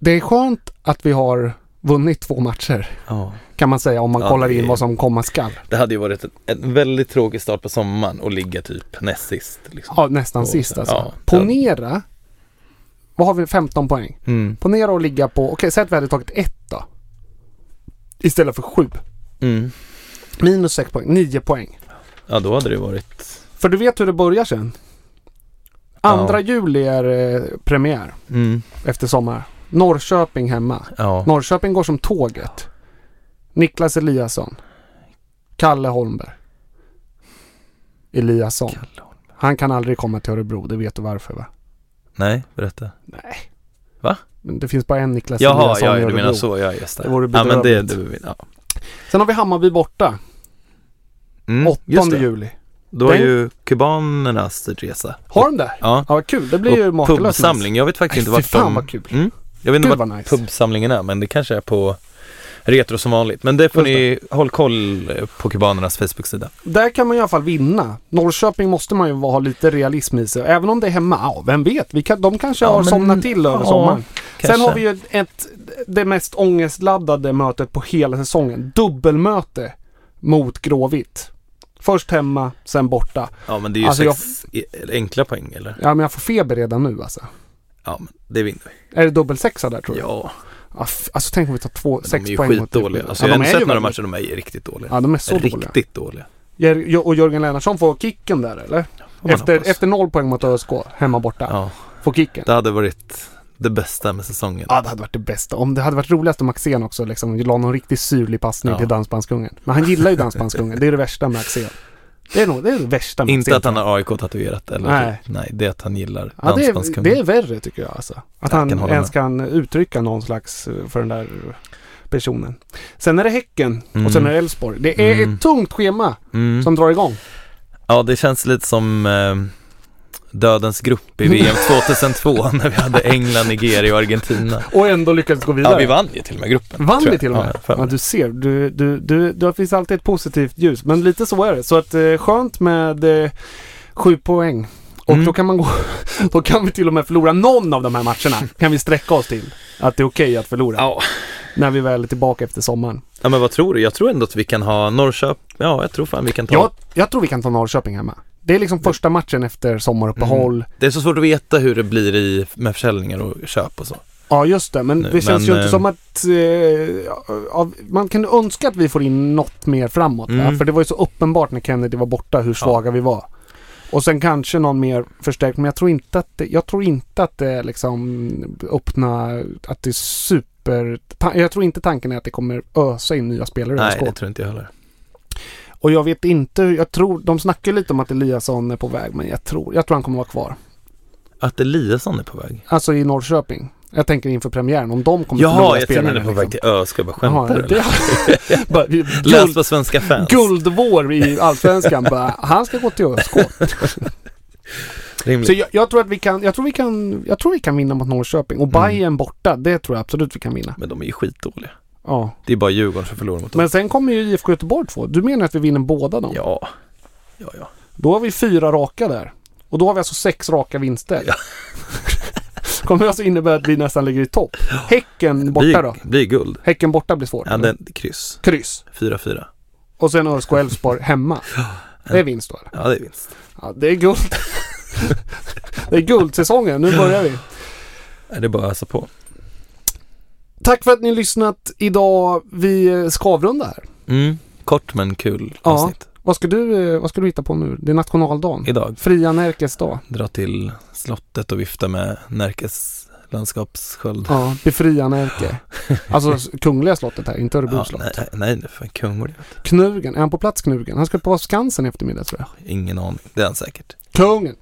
S4: Det är skönt att vi har vunnit två matcher
S5: Ja.
S4: Kan man säga om man
S5: Ja,
S4: kollar in vad som komma skall.
S5: Det hade ju varit en, en väldigt tråkig start på sommaren och ligga typ näst sist. Liksom.
S4: Ja, nästan
S5: Och
S4: sist alltså.
S5: ja,
S4: Ponera, vad har vi, 15 poäng.
S5: Mm.
S4: Ponera att ligga på, okej säg att vi hade tagit ett då. Istället för sju.
S5: Mm.
S4: Minus 6 poäng, 9 poäng.
S5: Ja, då hade det varit...
S4: För du vet hur det börjar sen. Andra juli är eh, premiär
S5: Mm.
S4: efter sommar. Norrköping hemma.
S5: Ja.
S4: Norrköping går som tåget. Niklas Eliasson. Kalle Holmberg. Eliasson.
S5: Kalle Holm.
S4: Han kan aldrig komma till Örebro, det vet du varför va?
S5: Nej, berätta.
S4: Nej.
S5: Va?
S4: Men det finns bara en Niklas
S5: Jaha,
S4: Eliasson i
S5: ja, du
S4: Örebro.
S5: menar så. Ja, just det.
S4: Det vore
S5: ja, men det,
S4: bedrövligt.
S5: det, ja.
S4: Sen har vi Hammarby borta.
S5: Mm,
S4: 8
S5: just det.
S4: juli.
S5: Då är
S4: Den-
S5: ju kubanernas resa.
S4: Har de det?
S5: Ja.
S4: Ja, vad kul. Det blir ju
S5: Och
S4: makalöst.
S5: pubsamling. Jag vet faktiskt
S4: Nej,
S5: inte vart
S4: fan
S5: de...
S4: vad kul.
S5: Mm. Jag vet inte
S4: Gud
S5: vart
S4: vad nice.
S5: pubsamlingen är, men det kanske är på Retro som vanligt. Men det får ni håll koll på kubanernas Facebook-sida.
S4: Där kan man i alla fall vinna. Norrköping måste man ju ha lite realism i sig. Även om det är hemma, ja vem vet? Vi kan, de kanske
S5: Ja,
S4: har
S5: men-
S4: somnat till över
S5: ja,
S4: sommaren. Sen
S5: kanske.
S4: har vi ju ett, det mest ångestladdade mötet på hela säsongen. Dubbelmöte mot Gråvitt. Först hemma, sen borta.
S5: Ja, men det är ju
S4: Alltså, jag-
S5: sex i- enkla poäng, eller?
S4: Ja men jag får feber redan nu alltså.
S5: Ja, men det vinner vi.
S4: Är det dubbelsexa där tror du?
S5: Ja,
S4: Alltså tänk om vi tar två,
S5: de
S4: sex
S5: är ju
S4: poäng mot
S5: skitdåliga. Alltså,
S4: ja,
S5: jag har
S4: de
S5: inte
S4: är
S5: sett
S4: ju
S5: några matcher, de är riktigt dåliga.
S4: Ja de är så dåliga.
S5: riktigt dåliga.
S4: Jer- och Jörgen Lennartsson får kicken där eller?
S5: Man
S4: Efter,
S5: hoppas.
S4: efter noll poäng mot ÖSK, hemma borta.
S5: Ja,
S4: Får kicken.
S5: det hade varit det bästa med säsongen.
S4: Ja, det hade varit det bästa. Om det hade varit roligast om Axén också liksom la någon riktigt syrlig passning
S5: Ja.
S4: till Dansbandskungen. Men han gillar ju Dansbandskungen. Det är det värsta med Axén. Det är nog det, är det värsta med
S5: Inte att han har AIK tatuerat eller
S4: Nej.
S5: nej, det är att han gillar
S4: Ja, det, är, det är värre tycker jag alltså. Att
S5: Jag
S4: han
S5: kan
S4: ens
S5: med.
S4: kan uttrycka någon slags eh, för den där personen. Sen är det Häcken och
S5: Mm.
S4: sen är det Elfsborg. Det är
S5: Mm.
S4: ett tungt schema
S5: Mm.
S4: som drar igång.
S5: Ja, det känns lite som eh, dödens grupp i VM 2002 när vi hade England, Nigeria och Argentina.
S4: Och ändå lyckades gå vidare.
S5: Ja, vi vann ju till och med gruppen.
S4: Vann vi till och med?
S5: Ja,
S4: Ja, du ser, du, du, du, det finns alltid ett positivt ljus. Men lite så är det. Så att eh, skönt med eh, sju poäng. Och
S5: Mm.
S4: då kan man gå, då kan vi till och med förlora någon av de här matcherna. Kan vi sträcka oss till. Att det är okej att förlora.
S5: ja.
S4: När vi väl är tillbaka efter sommaren.
S5: ja, men vad tror du? Jag tror ändå att vi kan ha Norrköping. Ja, jag tror fan vi kan ta.
S4: Jag, jag tror vi kan ta Norrköping hemma. Det är liksom första matchen efter sommaruppehåll.
S5: Det är så svårt att veta hur det blir i, med försäljningar och köp och så.
S4: Ja just det, men
S5: Nej,
S4: det känns
S5: men,
S4: ju inte
S5: eh,
S4: som att... Eh, man kan önska att vi får in något mer framåt.
S5: Mm.
S4: För det var ju så uppenbart när Kennedy var borta hur svaga vi var. Och sen kanske någon mer förstärkt, men jag tror inte att det, jag tror inte att det liksom öppna, att det är super... Jag tror inte tanken är att det kommer ösa in nya spelare i
S5: Nej,
S4: SK.
S5: det tror inte jag heller.
S4: Och jag vet inte, jag tror, de snackar lite om att Eliasson är på väg, men jag tror, jag tror han kommer vara kvar.
S5: Att Eliasson är på väg.
S4: Alltså i Norrköping. Jag tänker inför premiären, om de kommer
S5: Jaha, jag trodde han är på
S4: liksom.
S5: väg till ÖSK. Jag bara skämtar du, Läs på svenska fans.
S4: guldvår i Allsvenskan. bara, han ska gå till ÖSK.
S5: Rimligt.
S4: Så jag, jag tror att vi kan, jag tror vi kan, jag tror vi kan vinna mot Norrköping. Och
S5: Mm.
S4: Bayern borta, det tror jag absolut vi kan vinna.
S5: Men de är ju skitdåliga.
S4: Ja.
S5: Det är bara Djurgården som förlorar mot dem.
S4: Men sen kommer ju IFK Göteborg två. Du menar att vi vinner båda dem?
S5: Ja. Ja, ja.
S4: Då har vi fyra raka där. Och då har vi alltså sex raka vinster.
S5: Ja.
S4: kommer alltså innebära att vi nästan ligger i topp. Häcken borta då?
S5: Blir, guld.
S4: Häcken borta blir svårt.
S5: Ja, det, kryss.
S4: Kryss.
S5: 4-4.
S4: Och sen ÖSK Elfsborg hemma. Det är vinst då eller?
S5: Ja, det är vinst.
S4: Ja, det är guld. det är guldsäsongen. Nu börjar vi.
S5: Det är bara att ösa på.
S4: Tack för att ni har lyssnat idag. Vi ska avrunda här.
S5: Mm. Kort men kul
S4: Ja.
S5: avsnitt.
S4: Vad ska du, eh, vad ska du hitta på nu? Det är nationaldagen.
S5: Idag.
S4: Fria Närkes dag.
S5: Dra till slottet och vifta med Närkes landskapssköld.
S4: Ja, befria Närke. Alltså Kungliga slottet här, inte Örebro
S5: Ja,
S4: slott.
S5: nej, nej, nu för kunglig.
S4: Knugen, är han på plats Knugen? Han ska på Skansen i eftermiddag tror jag.
S5: Ingen aning. Det är han säkert.
S4: Kungen!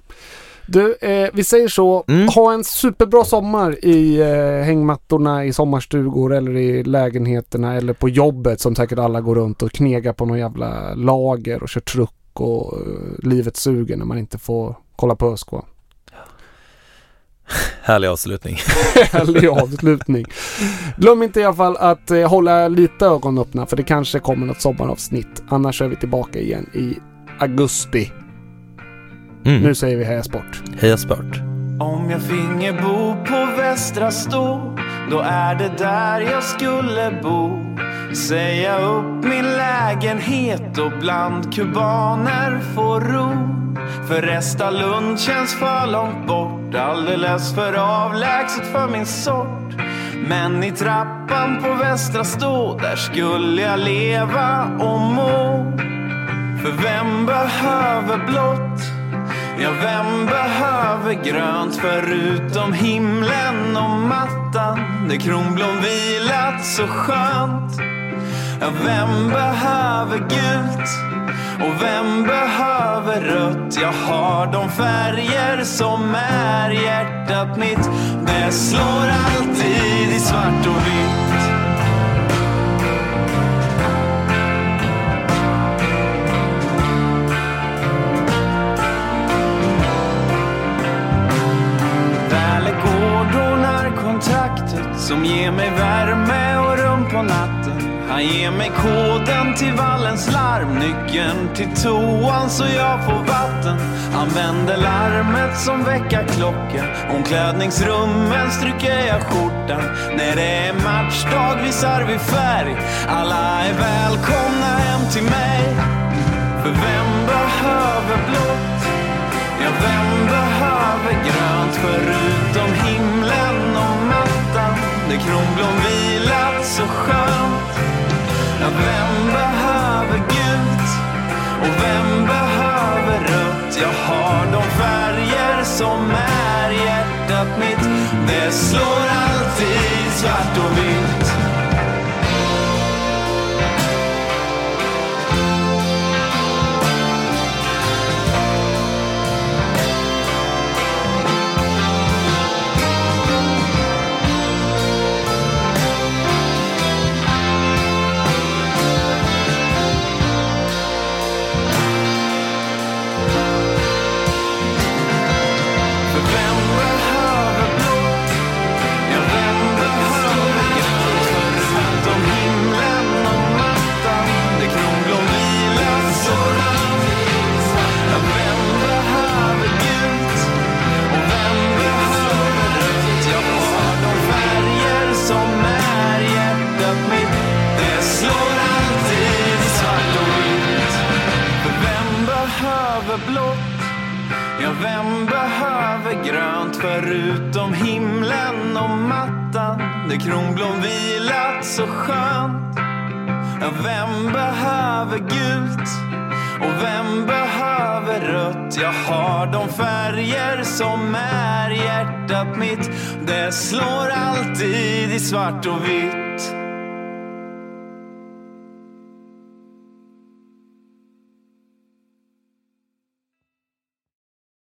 S4: Du, eh, vi säger så.
S5: Mm.
S4: Ha en superbra sommar i eh, hängmattorna, i sommarstugor eller i lägenheterna eller på jobbet som säkert alla går runt och knegar på någon jävla lager och kör truck och eh, livet suger när man inte får kolla på ÖSK.
S5: Härlig avslutning.
S4: Härlig avslutning. Glöm inte i alla fall att eh, hålla lite ögon öppna för det kanske kommer något sommaravsnitt. Annars är vi tillbaka igen i augusti.
S5: Mm.
S4: Nu säger vi heja sport.
S5: Heja Spört.
S6: Om jag finge bo på Västra Stå Då är det där jag skulle bo Säga upp min lägenhet och bland kubaner få ro För Restalund känns för långt bort Alldeles för avlägset för min sort Men i trappan på Västra Stå Där skulle jag leva och må För vem behöver blått? Ja, vem behöver grönt förutom himlen och mattan där kronblom vilat så skönt? Ja, vem behöver gult? Och vem behöver rött? Jag har de färger som är hjärtat mitt. Det slår alltid i svart och vitt. Som ger mig värme och rum på natten. Han ger mig koden till vallens larm, nyckeln till toan så jag får vatten. Han vänder larmet som väckarklocka, omklädningsrummen stryker jag skjortan. När det är matchdag visar vi färg, alla är välkomna hem till mig. För vem behöver blått? Ja, vem behöver grönt förutom himlen när kronblom vilat så skönt. Att vem behöver gult och vem behöver rött? Jag har de färger som är hjärtat mitt. Det slår alltid svart och vitt. hard to be